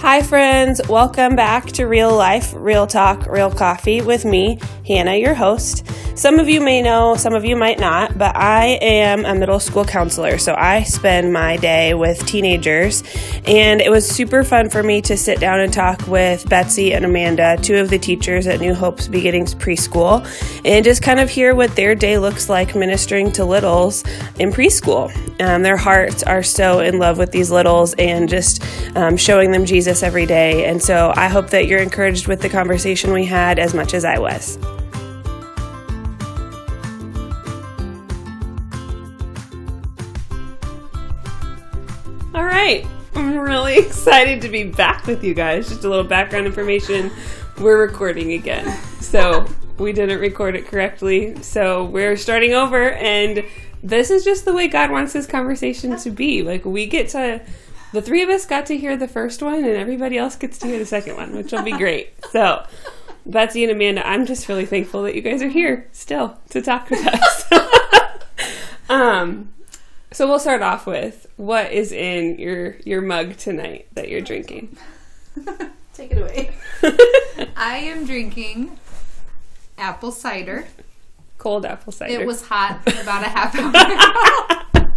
Hi, friends. Welcome back to Real Life, Real Talk, Real Coffee with me, Hannah, your host. Some of you may know, some of you might not, but I am a middle school counselor. So I spend my day with teenagers. And it was super fun for me to sit down and talk with Betsy and Amanda, two of the teachers at New Hope's Beginnings Preschool, and just kind of hear what their day looks like ministering to littles in preschool. Um, their hearts are so in love with these littles and just um, showing them Jesus every day. And so I hope that you're encouraged with the conversation we had as much as I was. I'm really excited to be back with you guys. Just a little background information. We're recording again. So we didn't record it correctly. So we're starting over. And this is just the way God wants this conversation to be. Like, we get to, the three of us got to hear the first one, and everybody else gets to hear the second one, which will be great. So, Betsy and Amanda, I'm just really thankful that you guys are here still to talk with us. um, so we'll start off with what is in your your mug tonight that you're drinking. Take it away. I am drinking apple cider. Cold apple cider. It was hot about a half hour ago.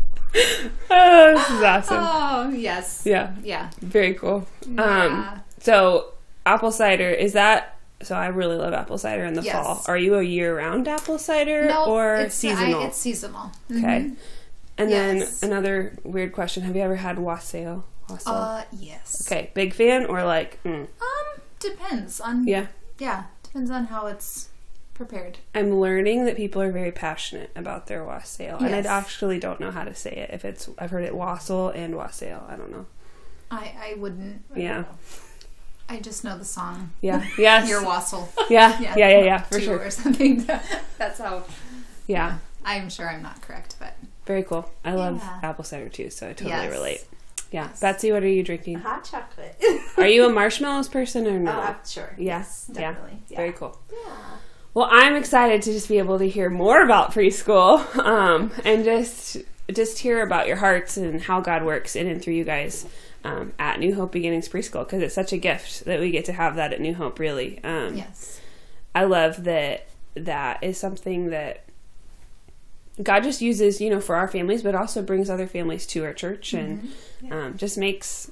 oh, this is awesome. Oh, yes. Yeah, Yeah. very cool. Um, Yeah. so apple cider is that? So I really love apple cider in the Yes. fall. Are you a year-round apple cider No, or it's, seasonal? I, it's seasonal. okay. And Yes. then another weird question: Have you ever had wassail? Wassail. Uh, yes. okay, big fan or like? Mm, Um, depends on. yeah. Yeah, depends on how it's prepared. I'm learning that people are very passionate about their wassail, and I actually don't know how to say it. If it's, I've heard it wassail and wassail. I don't know. I I wouldn't. Yeah, I just know the song. yeah, yes, Your wassail. yeah, yeah, yeah, yeah, for sure. or something. That's how. Yeah, I'm sure I'm not correct, but very cool. I love Yeah. apple cider too, so I totally Yes. relate. Yeah, Yes. Betsy, what are you drinking? Hot chocolate. Are you a marshmallows person or no? Oh, sure. Yes, definitely. Yeah. Very cool. Yeah. Well, I'm excited to just be able to hear more about preschool, um, and just just hear about your hearts and how God works in and through you guys um, at New Hope Beginnings Preschool because it's such a gift that we get to have that at New Hope. Really, um, yes. I love that that is something that God just uses, you know, for our families, but also brings other families to our church and um, just makes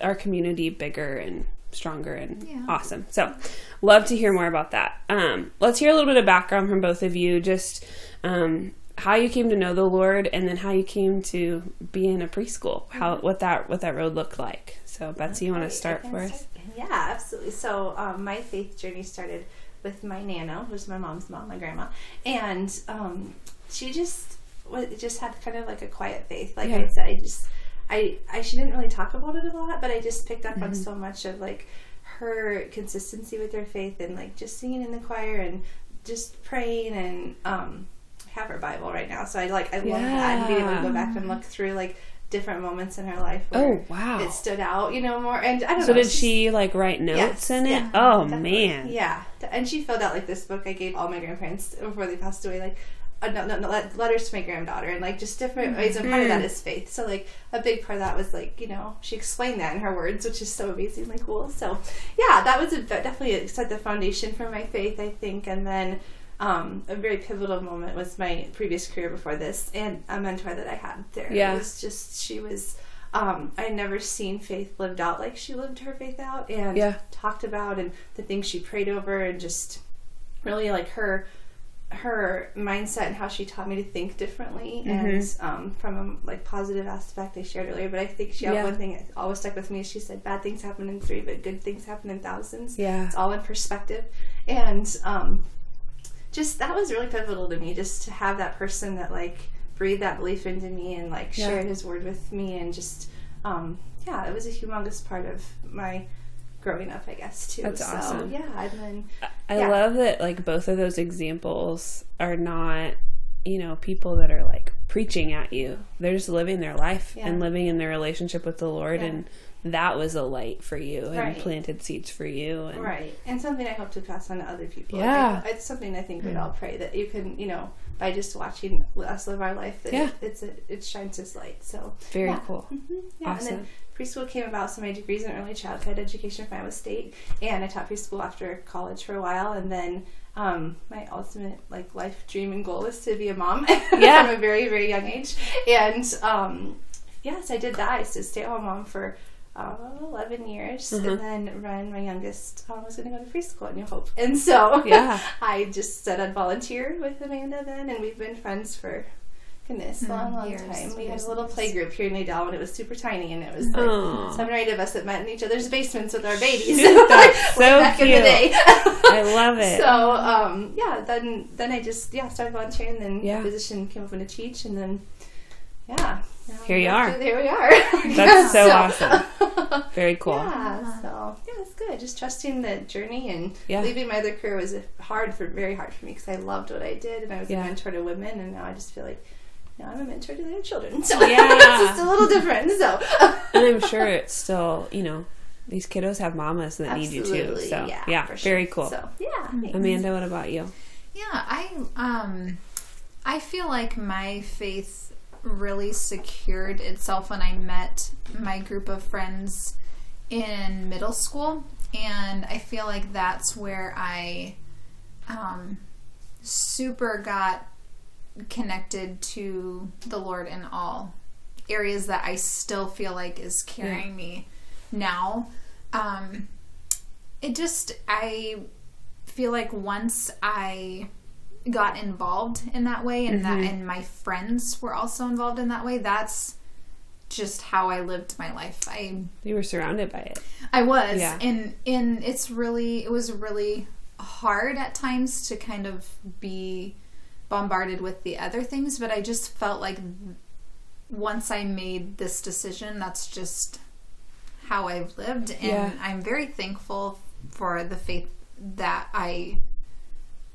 our community bigger and stronger and Yeah. awesome. So, love to hear more about that. Um, let's hear a little bit of background from both of you, just um, how you came to know the Lord, and then how you came to be in a preschool. How what that what that road looked like. So, Betsy, you want to start for us? Yeah, absolutely. So um, my faith journey started with my nana, who's my mom's mom, my grandma, and um, she just wa- just had kind of like a quiet faith. Like Yeah. I said, I just I I she didn't really talk about it a lot, but I just picked up Mm-hmm. on so much of like her consistency with her faith and like just singing in the choir and just praying and um have her Bible right now, so I like I love that and being able to go back and look through like different moments in her life where Oh wow! it stood out, you know, more. And I don't So know. So did she like write notes Yes, in it? yeah, oh definitely. man. Yeah, and she filled out like this book I gave all my grandparents before they passed away, like. Uh, no, no, no, letters to my granddaughter and like just different ways and part of that Mm. faith so like a big part of that was like you know she explained that in her words which is so amazingly cool so yeah that was a, definitely set the foundation for my faith i think and then um, a very pivotal moment was my previous career before this and a mentor that i had there Yeah. it was just she was um, i had never seen faith lived out like she lived her faith out and Yeah. talked about and the things she prayed over and just really like her her mindset and how she taught me to think differently Mm-hmm. and um, from a like positive aspect I shared earlier. But I think she had Yeah. one thing that always stuck with me. is She said, "Bad things happen in three, but good things happen in thousands. Yeah. It's all in perspective, and um, just that was really pivotal to me. Just to have that person that like breathed that belief into me and like Yeah. shared his word with me, and just um, yeah, it was a humongous part of my growing up, I guess too. That's so, awesome. Yeah, and then I Yeah. love that like both of those examples are not, you know, people that are like preaching at you. They're just living their life Yeah. and living in their relationship with the Lord Yeah. and that was a light for you and Right. planted seeds for you and Right, and something I hope to pass on to other people. Yeah. Like, it's something I think we'd mm. all pray that you can, you know, by just watching us live our life that Yeah. it's a, it shines its light. So Very yeah. cool. Mhm. Yeah, and Awesome. then preschool came about. So my degrees in early childhood education from Iowa State, and I taught preschool after college for a while, and then. Um, my ultimate like life dream and goal is to be a mom Yeah. from a very very young age, and um, yes, I did that. I was a stay at home mom for uh, 11 years, Mhm. and then Ren, my youngest, um, was going to go to preschool at New Hope, and so Yeah. I just said I'd volunteer with Amanda then, and we've been friends for goodness, a long, long years, time. We had a little play group here in Adel, and it was super tiny, and it was like Aw. seven or eight of us that met in each other's basements with our babies. That's so back in cute. the day. I love it. So um, yeah, then then I just yeah started volunteering. Then Yeah. the position came open to teach, and then yeah, now Here you are. Here we are. That's so So- awesome. Very cool. Yeah, so yeah, it's good. Just trusting the journey and Yeah. leaving my other career was hard for very hard for me because I loved what I did and I was Yeah. a mentor to women, and now I just feel like now I'm a mentor to their children. So Yeah. it's just a little different. So And I'm sure it's still, you know, these kiddos have mamas that need you too. So yeah, for sure. very cool. So yeah, thanks. Amanda, what about you? Yeah, I um I feel like my faith really secured itself when I met my group of friends in middle school and I feel like that's where I um super got connected to the Lord in all areas that I still feel like is carrying me now. Um it just I feel like once I got involved in that way and that mm-hmm. and my friends were also involved in that way, that's just how I lived my life. I You were surrounded by it. I was Yeah. and and it's really it was really hard at times to kind of be bombarded with the other things, but I just felt like once I made this decision, that's just how I've lived and Yeah. I'm very thankful for the faith that I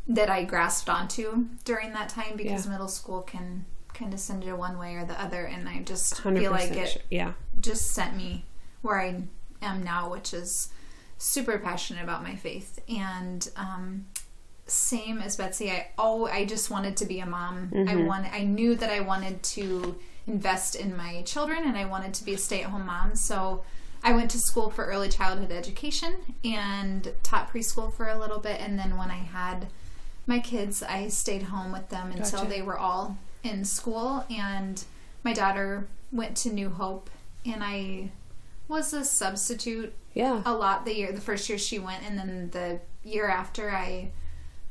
that I grasped onto during that time because Yeah. middle school can kind of send you one way or the other and I just feel like it sure. Yeah. just sent me where I am now, which is super passionate about my faith. And um, same as Betsy, I oh, I just wanted to be a mom. I wanted, I knew that I wanted to invest in my children, and I wanted to be a stay-at-home mom. So I went to school for early childhood education and taught preschool for a little bit, and then when I had my kids, I stayed home with them until Gotcha. they were all in school, and my daughter went to New Hope, and I was a substitute Yeah. a lot the year the first year she went and then the year after I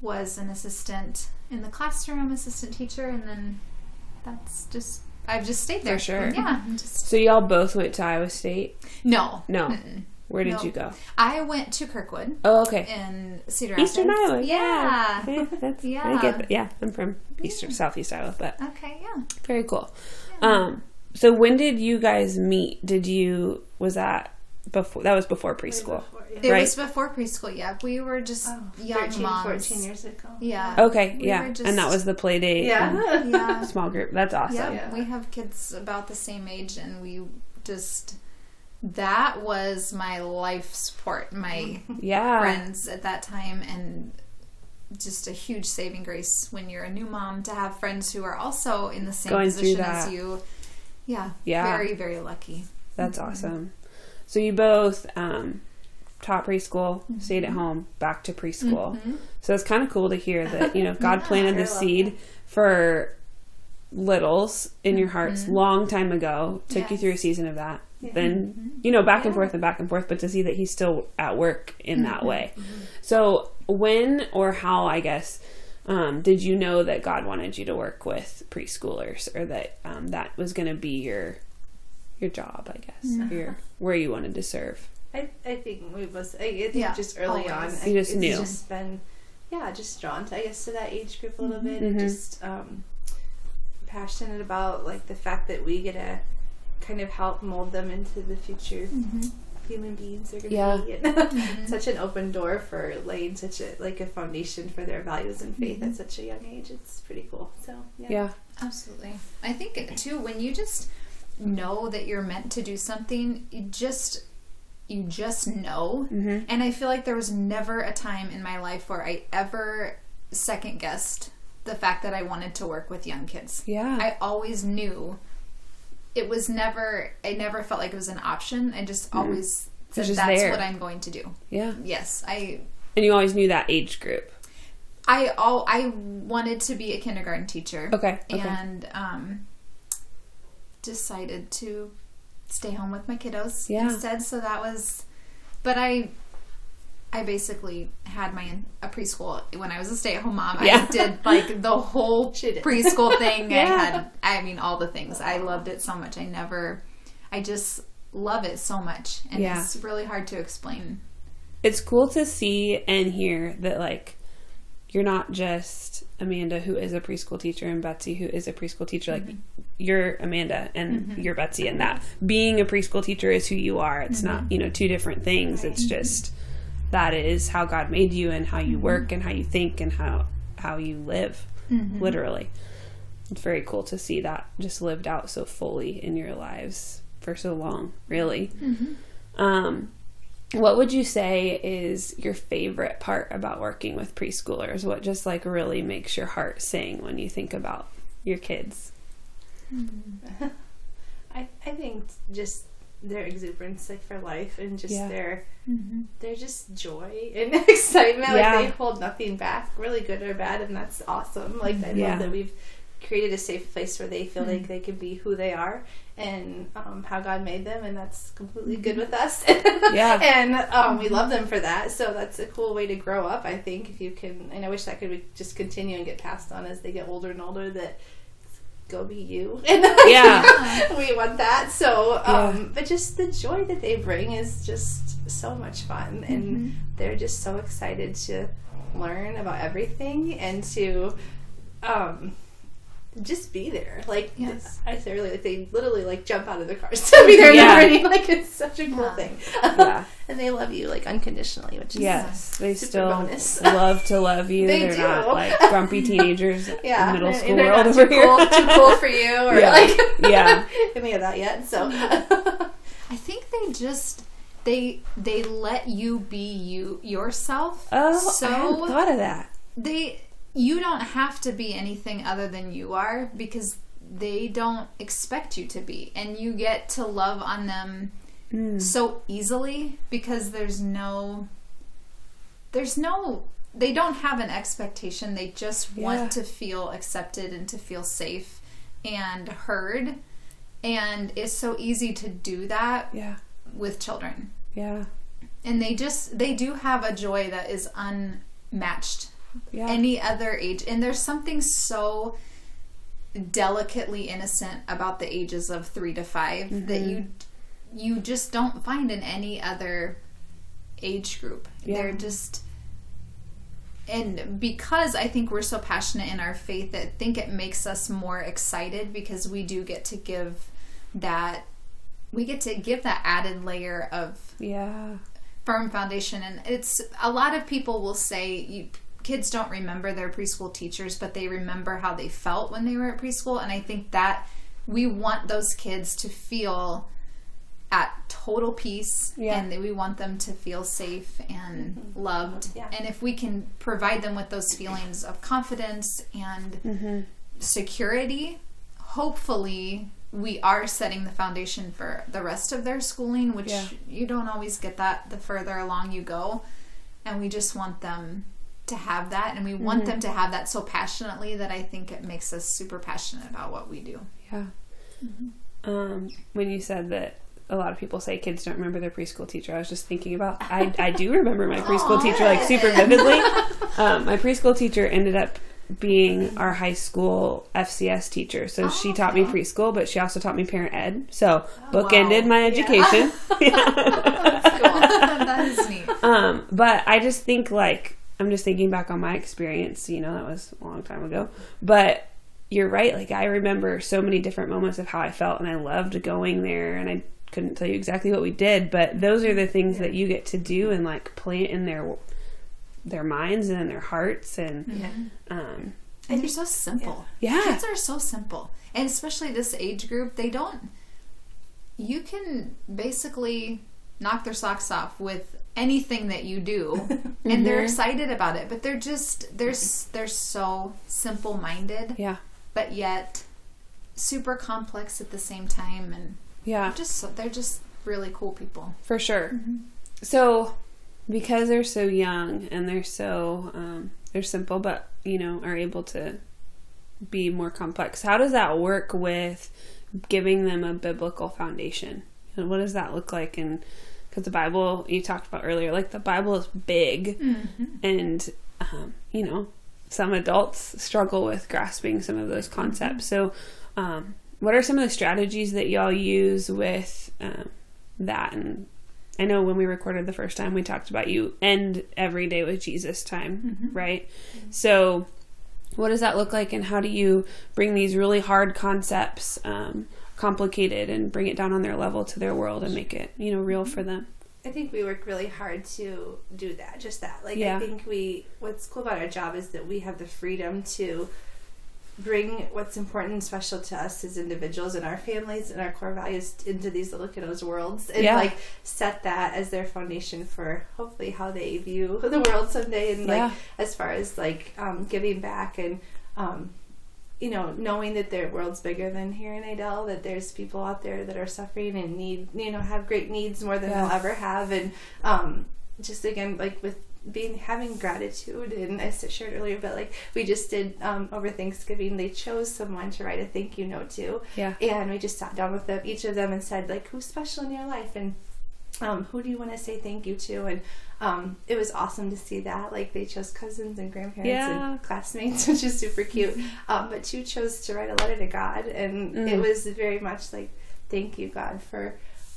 was an assistant in the classroom assistant teacher and then that's just I've just stayed there For sure. yeah just So y'all both went to Iowa State? no No. Mm-mm. Where did No. you go? I went to Kirkwood Oh, okay. in Cedar Eastern Rapids. Iowa. yeah, Yeah. That's, I get that. Yeah, I'm from Eastern, Southeast Iowa, but okay yeah very cool. Um, so when did you guys meet? Did you was that before? That was before preschool. Before, yeah. it Right. was before preschool yeah we were just Oh, young 13, moms 14 years ago. yeah Okay, We yeah, were and that was the play date. Yeah. and yeah small group. That's awesome. Yeah, Yeah. we have kids about the same age, and we just that was my life support, my Yeah. friends at that time, and just a huge saving grace when you're a new mom to have friends who are also in the same Going position as you. Yeah, Yeah. very very lucky. That's mm-hmm. awesome. So you both um, taught preschool, mm-hmm. stayed at home, back to preschool. Mm-hmm. So it's kind of cool to hear that you know God planted the seed for littles in your hearts long time ago. Took you through a season of that. Then you know back and forth and back and forth, but to see that He's still at work in that way. So when or how I guess. Um, did you know that God wanted you to work with preschoolers, or that um, that was going to be your your job, I guess, your where you wanted to serve. I, I think we was I, I think Yeah, just early always. on. You just it's knew. just been yeah, just drawn to I guess to that age group a little bit and Mhm. just um passionate about like the fact that we get to kind of help mold them into the future mm-hmm. human beings they're gonna Yeah. be and mm-hmm. such an open door for laying such a like a foundation for their values and faith at mm-hmm. such a young age. It's pretty cool. So yeah. Yeah, Absolutely. I think too when you just know that you're meant to do something, you just you just know. Mhm. And I feel like there was never a time in my life where I ever second guessed the fact that I wanted to work with young kids. Yeah. I always knew it was never I never felt like it was an option. I just always said just that's there. what I'm going to do. yeah. Yes, I And you always knew that age group. I all I wanted to be a kindergarten teacher. Okay, okay. And um decided to stay home with my kiddos Yeah. instead. So that was but I I basically had my a preschool when I was a stay at home mom. Yeah. I did like the whole preschool thing. I had I mean all the things. I loved it so much. I never I just love it so much. And Yeah. it's really hard to explain. It's cool to see and hear that like you're not just Amanda who is a preschool teacher and Betsy who is a preschool teacher. Like mm-hmm. you're Amanda and mm-hmm. you're Betsy and that being a preschool teacher is who you are. It's mm-hmm. not, you know, two different things. It's just that is how God made you and how you mm-hmm. work and how you think and how how you live. Mm-hmm. Literally. It's very cool to see that just lived out so fully in your lives for so long, really. Mm-hmm. Um what would you say is your favorite part about working with preschoolers? What just like really makes your heart sing when you think about your kids? I, I think just their exuberance like for life and just Yeah. their they're just joy and excitement Yeah. like they hold nothing back really good or bad and that's awesome like i Yeah. love that we've created a safe place where they feel like they can be who they are and um, how god made them and that's completely good with us Yeah. and um, we love them for that so that's a cool way to grow up i think if you can and i wish that could just continue and get passed on as they get older and older that go be you and Yeah. we want that so um Yeah. but just the joy that they bring is just so much fun and they're just so excited to learn about everything and to um just be there like Yes. i say earlier like they literally like jump out of their cars to be there in Yeah. the morning like it's such a cool Yeah. thing Yeah. and they love you like unconditionally which is Yes, they Super still bonus. love to love you. They They're do. not like grumpy teenagers yeah in middle school they're world not over too here. cool, too cool for you or Yeah. like Yeah. any of that yet so mm-hmm. I think they just they they let you be you yourself. Oh, so I hadn't thought of that. they you don't have to be anything other than you are because they don't expect you to be and you get to love on them Mm. so easily because there's no there's no they don't have an expectation they just Yeah. want to feel accepted and to feel safe and heard and it's so easy to do that Yeah. with children Yeah. and they just they do have a joy that is unmatched Yeah. any other age and there's something so delicately innocent about the ages of 3 to 5 that mm-hmm. you you just don't find in any other age group Yeah. they're just and because I think we're so passionate in our faith, I think it makes us more excited because we do get to give that we get to give that added layer of yeah. firm foundation and it's a lot of people will say you, kids don't remember their preschool teachers but they remember how they felt when they were at preschool and i think that we want those kids to feel at total peace Yeah. and that we want them to feel safe and mm-hmm. loved Yeah. and if we can provide them with those feelings of confidence and mm-hmm. security hopefully we are setting the foundation for the rest of their schooling which Yeah. you don't always get that the further along you go and we just want them to have that and we want them to have that so passionately that i think it makes us super passionate about what we do Yeah. Um, when you said that a lot of people say kids don't remember their preschool teacher, I was just thinking about I I do remember my preschool teacher like super vividly. Um, my preschool teacher ended up being our high school FCS teacher. So she taught me preschool, but she also taught me parent ed. So bookended my education. that is neat Um, but I just think like I'm just thinking back on my experience. You know, that was a long time ago. But you're right. Like I remember so many different moments of how I felt, and I loved going there. And I couldn't tell you exactly what we did, but those are the things that you get to do and like plant in their their minds and in their hearts. And um, and they're so simple Yeah. kids are so simple and especially this age group they don't you can basically knock their socks off with anything that you do and they're excited about it but they're just they're they're so simple minded Yeah. but yet super complex at the same time and Yeah. just so, they're just really cool people For sure. Mm-hmm. So, because they're so young and they're so um, they're simple, but you know are able to be more complex. How does that work with giving them a biblical foundation? And what does that look like? And because the Bible you talked about earlier, like the Bible is big, Mm-hmm. and um, you know some adults struggle with grasping some of those concepts. So, um, what are some of the strategies that y'all use with um, that? And I know when we recorded the first time, we talked about you end every day with Jesus time, right? So, what does that look like, and how do you bring these really hard concepts, um, complicated, and bring it down on their level to their world and make it, you know, real for them? I think we work really hard to do that, just that. Like Yeah. I think we what's cool about our job is that we have the freedom to bring what's important and special to us as individuals and our families and our core values into these little kiddos' worlds and Yeah. like set that as their foundation for hopefully how they view the world someday and like Yeah. as far as like um, giving back and um, you know knowing that their world's bigger than here in Adel that there's people out there that are suffering and need you know have great needs more than Yeah. they'll ever have and um, just again like with being having gratitude and I shared earlier but like we just did um, over Thanksgiving they chose someone to write a thank you note to Yeah. and we just sat down with them each of them and said like who's special in your life and um, who do you want to say thank you to and um, it was awesome to see that like they chose cousins and grandparents Yeah. and classmates which is super cute um, but two chose to write a letter to god and it Mm. was very much like thank you god for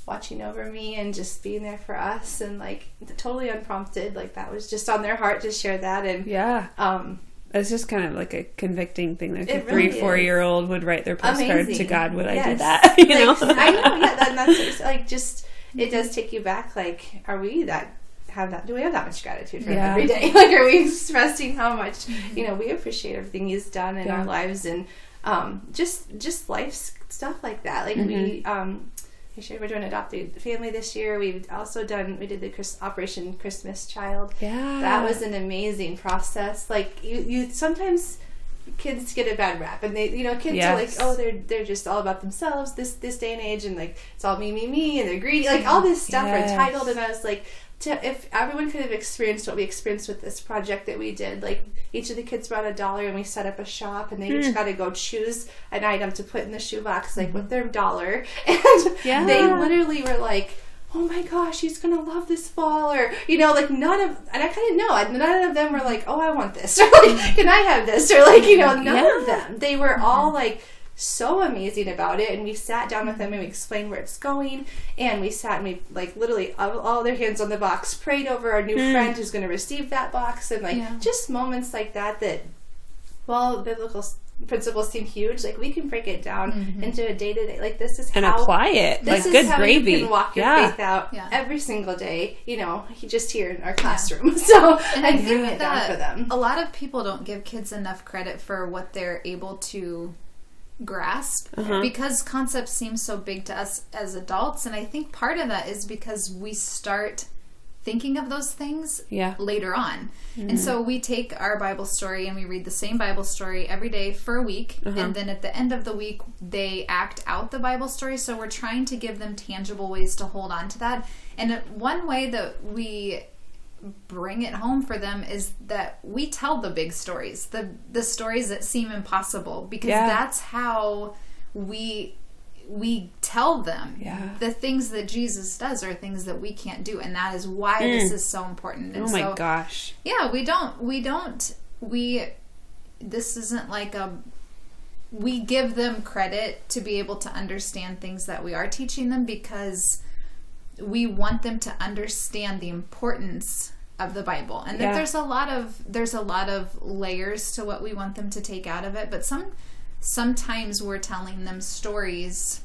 watching over me and just being there for us and like totally unprompted like that was just on their heart to share that and Yeah. um It's just kind of like a convicting thing. Like a It three, four is. year old would write their postcard to God. Would I do that? you know? I know, yeah, that, that's like just it does take you back. Like, are we that have that? Do we have that much gratitude for Yeah. every day? Like, are we expressing how much you know we appreciate everything he's done in Yeah. our lives and um, just just life stuff like that. Like Mm-hmm. we. Um, we're doing adopted family this year. We've also done we did the Chris, Operation Christmas Child. yeah. That was an amazing process. Like you, you sometimes kids get a bad rap, and they, you know, kids are like, oh, they're they're just all about themselves. This this day and age, and like it's all me, me, me, and they're greedy. Like all this stuff Yes. are and I was like. To, if everyone could have experienced what we experienced with this project that we did, like each of the kids brought a dollar and we set up a shop, and they Hmm. each got to go choose an item to put in the shoebox, like with their dollar, and Mm-hmm. Yeah. they literally were like, oh my gosh, he's gonna love this fall, or you know, like none of, and I kind of know, none of them were like, oh, I want this, or like, mm-hmm. can I have this, or like, you know, none Yeah. of them. They were all mm-hmm. like so amazing about it, and we sat down with mm-hmm. them and we explained where it's going, and we sat and we like literally all, all their hands on the box, prayed over our new mm. friend who's gonna receive that box, and like Yeah. just moments like that that, Well, biblical principles seem huge, like we can break it down into a day to day. Like this is and how apply it. this like is good how gravy. you can walk your yeah. faith out Yeah. every single day. You know, just here in our classroom. So And I I bring think it down that for them. a lot of people don't give kids enough credit for what they're able to grasp Uh-huh. because concepts seem so big to us as adults. And I think part of that is because we start thinking of those things Yeah. later on. And mm-hmm. so we take our Bible story and we read the same Bible story every day for a week. And uh-huh. then at the end of the week, they act out the Bible story. So we're trying to give them tangible ways to hold on to that. And one way that we bring it home for them is that we tell the big stories, the the stories that seem impossible because Yeah. that's how we we tell them Yeah. the things that Jesus does are things that we can't do and that is why mm. this is so important. And Oh my so, gosh. yeah, we don't we don't we this isn't like a we give them credit to be able to understand things that we are teaching them because we want them to understand the importance of the Bible. And Yeah. that there's a lot of there's a lot of layers to what we want them to take out of it, but some sometimes we're telling them stories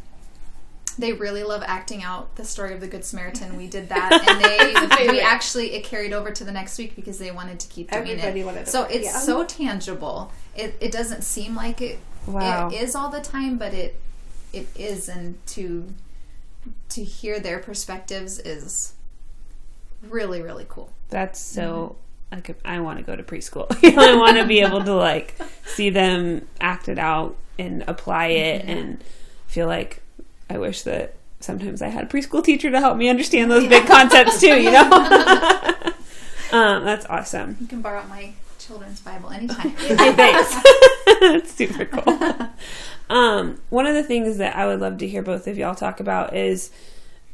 they really love acting out the story of the good samaritan we did that and they we actually it carried over to the next week because they wanted to keep doing Everybody it wanted so it's yeah. so tangible it, it doesn't seem like it Wow. it is all the time but it it is and to to hear their perspectives is really really cool. That's so. Mm-hmm. Like I want to go to preschool. I want to be able to like see them act it out and apply it, and feel like I wish that sometimes I had a preschool teacher to help me understand those big concepts too. You know, um, that's awesome. You can borrow my children's Bible anytime. Okay, thanks. That's super cool. Um, one of the things that I would love to hear both of y'all talk about is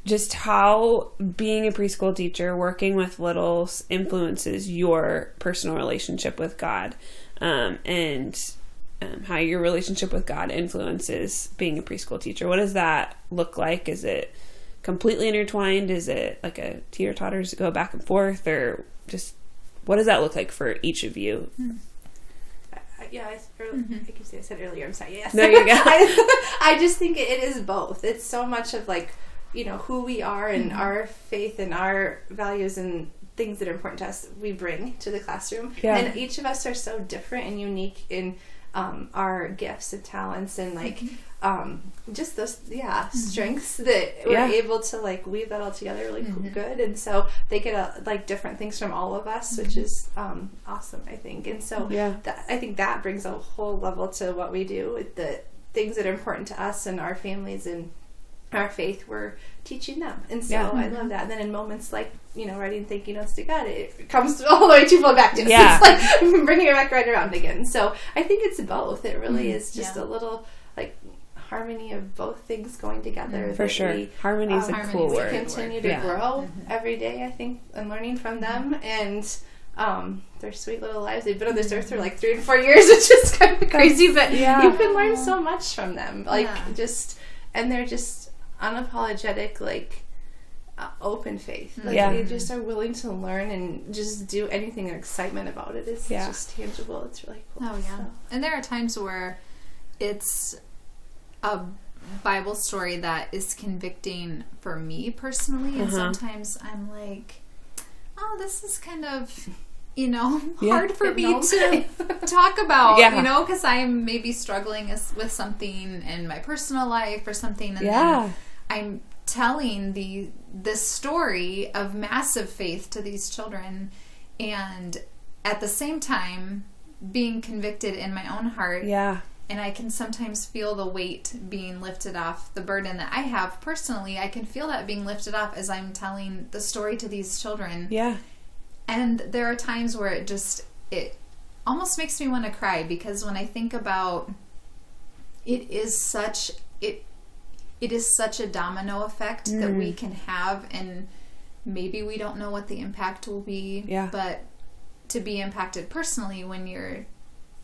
just how being a preschool teacher, working with littles, influences your personal relationship with God, um, and um, how your relationship with God influences being a preschool teacher. What does that look like? Is it completely intertwined? Is it like a teeter totters go back and forth, or just what does that look like for each of you? Uh, yeah, I, or, I keep saying I said earlier. I'm sorry. Yes. No, you're good. I, I just think it is both. It's so much of like, you know, who we are and our faith and our values and things that are important to us. We bring to the classroom, Yeah. and each of us are so different and unique in um, our gifts and talents and like. Um, just those, yeah, strengths that we're Yeah. able to like weave that all together really cool- good, and so they get a, like different things from all of us, which is um, awesome, I think. And so Yeah. that, I think that brings a whole level to what we do with the things that are important to us and our families and our faith. We're teaching them, and so Yeah. I love that. And then in moments like you know writing thank you notes to God, it comes all the way twofold back to us. Yeah. It's like bringing it back right around again. So I think it's both. It really is just Yeah. a little like harmony of both things going together. For sure, we, harmony is um, a cool is we word. continue to Yeah. grow every day, I think, and learning from them and um, their sweet little lives. They've been on this earth for like three and four years, which is kind of crazy, but yeah. you can learn so much from them. Like Yeah. just, and they're just unapologetic, like uh, open faith. Like Yeah. they just are willing to learn and just do anything. Their excitement about it is Yeah. just tangible. It's really cool. Oh yeah. So. And there are times where it's a Bible story that is convicting for me personally, and Uh-huh. sometimes I'm like, oh, this is kind of, you know, Yeah. hard for me No. to talk about, Yeah. you know, because I'm maybe struggling with something in my personal life or something, and Yeah. then I'm telling the this story of massive faith to these children and at the same time being convicted in my own heart Yeah. and I can sometimes feel the weight being lifted off the burden that I have personally I can feel that being lifted off as I'm telling the story to these children Yeah. and there are times where it just it almost makes me want to cry because when I think about it is such it it is such a domino effect that Mm. we can have and maybe we don't know what the impact will be Yeah. but to be impacted personally when you're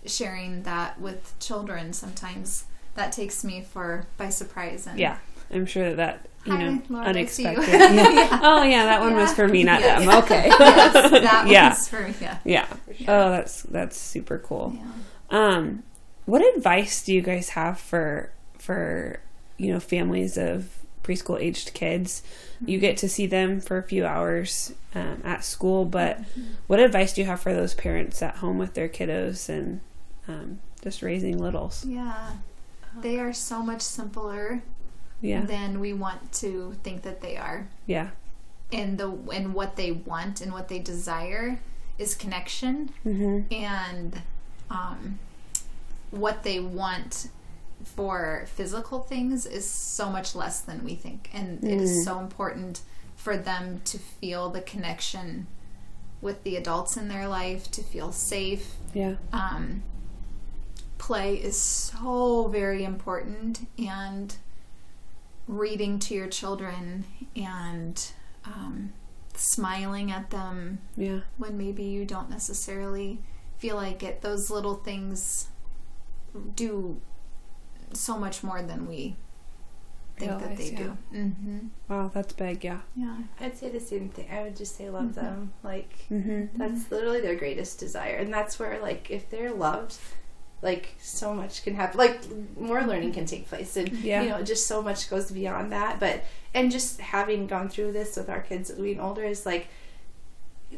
sharing that with children sometimes that takes me for by surprise and Yeah. I'm sure that that you Hi, know Lord, see you. unexpected. Yeah. Oh yeah, that one was for me, not Yes. them. Okay. yes, that Yeah. was for yeah yeah. sure. Oh, that's that's super cool. yeah Um, what advice do you guys have for for you know families of preschool aged kids? You get to see them for a few hours um, at school, but what advice do you have for those parents at home with their kiddos and um, just raising littles? Yeah. They are so much simpler Yeah, than we want to think that they are. yeah, And the and what they want and what they desire is connection hmm and um, what they want for physical things is so much less than we think. And it is so important for them to feel the connection with the adults in their life, to feel safe, yeah, um, play is so very important and reading to your children and um, smiling at them yeah, when maybe you don't necessarily feel like it. Those little things do so much more than we think that Realize, they do mm-hmm. Wow, that's big. Yeah. yeah I'd say the same thing. I would just say love them. Like Mm-hmm. that's literally their greatest desire, and that's where like if they're loved, like so much can happen. Like more learning can take place, and Yeah. you know just so much goes beyond that. But and just having gone through this with our kids being older is like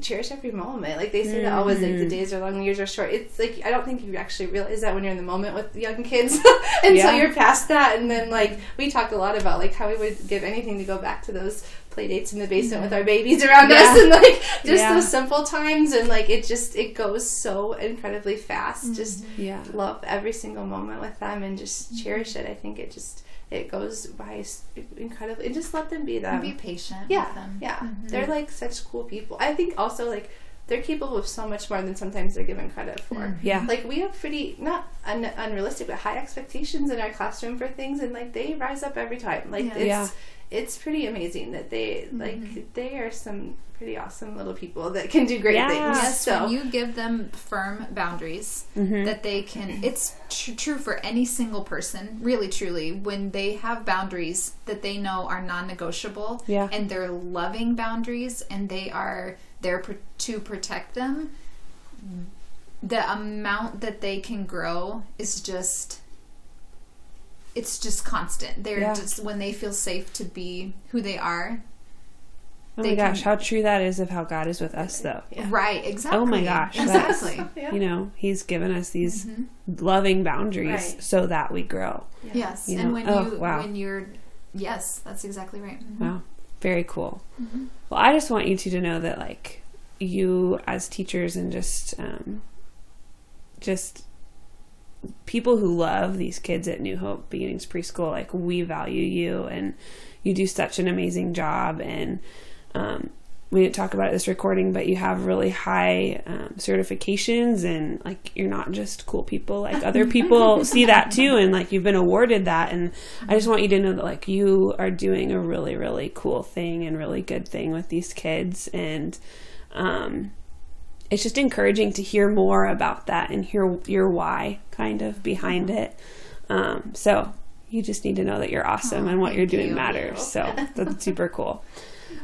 cherish every moment. Like they say that always like the mm. days are long, the years are short. It's like I don't think you actually realize that when you're in the moment with young kids until Yeah. you're past that. And then like we talk a lot about like how we would give anything to go back to those play dates in the basement mm-hmm. with our babies around us and like just Yeah. those simple times and like it just it goes so incredibly fast just mm-hmm. Yeah. love every single moment with them and just cherish it i think it just it goes by s- incredibly and just let them be them And be patient yeah with them. yeah Mhm. they're like such cool people i think also like they're capable of so much more than sometimes they're given credit for Mhm. Yeah. like we have pretty not un- unrealistic but high expectations in our classroom for things and like they rise up every time like Yeah. it's Yeah. It's pretty amazing that they Mm-hmm. like they are some pretty awesome little people that can do great Yeah. things Yes, so when you give them firm boundaries Mhm. that they can, it's tr- true for any single person, really truly. When they have boundaries that they know are non negotiable Yeah. and they're loving boundaries and they are there pr- to protect them, the amount that they can grow is just. It's just constant. They're Yeah. just when they feel safe to be who they are. Oh They my gosh, can- how true that is of how God is with us, though. Yeah. Right, exactly. Oh my gosh, that's- Exactly. yeah. You know, He's given us these Mhm. loving boundaries Right. so that we grow. Yes, You and when Oh, you wow. when you're yes, that's exactly right. Mhm. Wow. Very cool. Mm-hmm. Well, I just want you two to know that, like, you as teachers and just, um, just people who love these kids at New Hope Beginnings Preschool, like, we value you and you do such an amazing job. And, um, we didn't talk about it this recording, but you have really high um, certifications and like you're not just cool people. Like other people see that too, and like you've been awarded that. And I just want you to know that like you are doing a really really cool thing and really good thing with these kids, and um, it's just encouraging to hear more about that and hear your why kind of behind it. Um, so you just need to know that you're awesome Aw, and what you're doing you. matters. So that's super cool.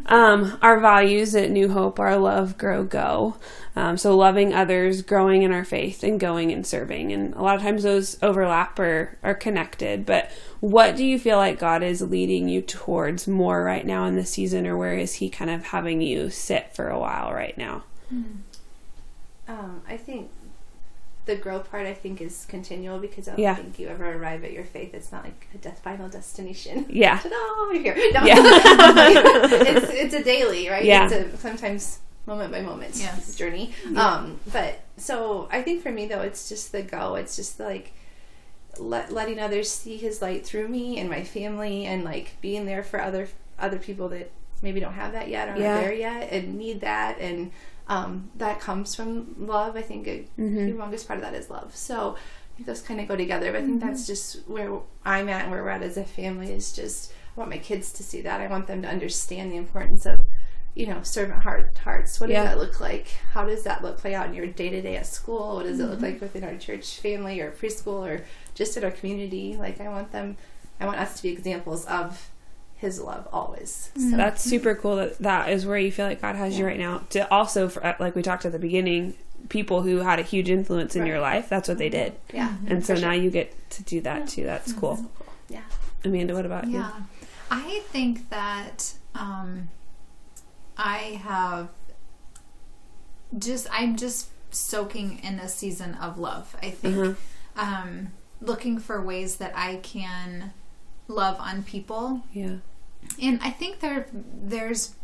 Um, our values at New Hope are love, grow, go. Um, so loving others, growing in our faith, and going and serving. And a lot of times those overlap or are connected. But what do you feel like God is leading you towards more right now in this season, or where is He kind of having you sit for a while right now? Um, I think the grow part I think is continual because I don't Yeah. think you ever arrive at your faith. It's not like a death final destination. Yeah. Ta-da! You're here. No. Yeah. it's it's a daily, right? Yeah. It's a sometimes moment by moment Yes. journey. Um, but so I think for me though, it's just the go. It's just like let, letting others see His light through me and my family, and like being there for other other people that maybe don't have that yet or Yeah. aren't there yet and need that and um, that comes from love. I think a Mhm. humongous part of that is love. So I think those kind of go together. But I think that's just where I'm at and where we're at as a family is just I want my kids to see that. I want them to understand the importance of you know servant heart hearts. What does Yeah. that look like? How does that look play out in your day to day at school? What does it look like within our church family or preschool or just in our community? Like I want them. I want us to be examples of His love always. So That's super cool that that is where you feel like God has you right now. To also, for, like we talked at the beginning, people who had a huge influence in your life, that's what they did. yeah, And so For now you get to do that too. That's cool. yeah. Amanda, what about you? Yeah. I think that um, I have just, I'm just soaking in a season of love. I think Mhm. um, looking for ways that I can love on people Yeah. and I think there there's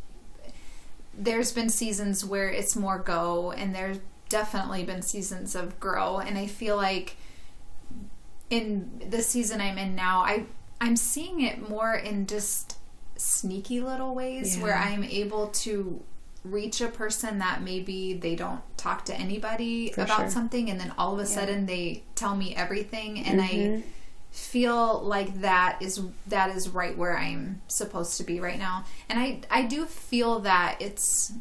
there's been seasons where it's more go and there's definitely been seasons of grow and I feel like in the season I'm in now I I'm seeing it more in just sneaky little ways where I'm able to reach a person that maybe they don't talk to anybody For about sure. something and then all of a sudden they tell me everything and I Mhm. Feel like that is that is right where I'm supposed to be right now. And I I do feel that it's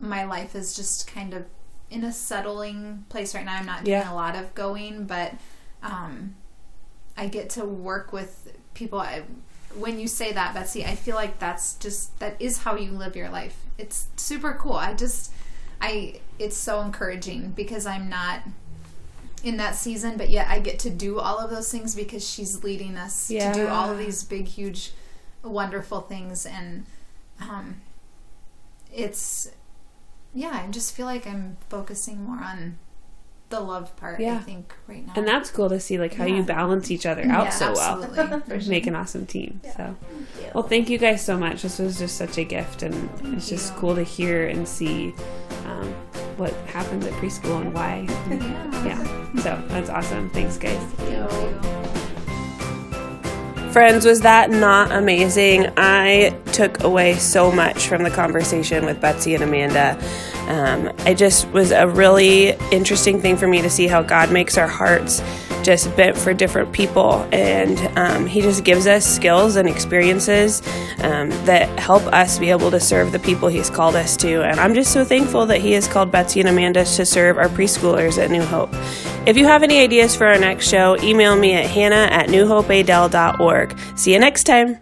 my life is just kind of in a settling place right now. I'm not doing Yeah. a lot of going, but um I get to work with people I, when you say that Betsy, I feel like that's just that is how you live your life. It's super cool. I just I it's so encouraging because I'm not in that season, but yet I get to do all of those things because she's leading us to do all of these big, huge, wonderful things, and um, it's yeah. I just feel like I'm focusing more on the love part. Yeah. I think right now. And that's cool to see like how you balance each other out yeah, so well. absolutely. Make an awesome team. So, you. well, thank you guys so much. This was just such a gift, and it's just you. cool to hear and see um, what happens at preschool and why. And, yeah, so that's awesome. Thanks, guys. Friends, was that not amazing? I took away so much from the conversation with Betsy and Amanda. Um, it just was a really interesting thing for me to see how God makes our hearts just bent for different people. And um, He just gives us skills and experiences um, that help us be able to serve the people He's called us to. And I'm just so thankful that He has called Betsy and Amanda to serve our preschoolers at New Hope. If you have any ideas for our next show, email me at hannah at newhopeadel.org. See you next time.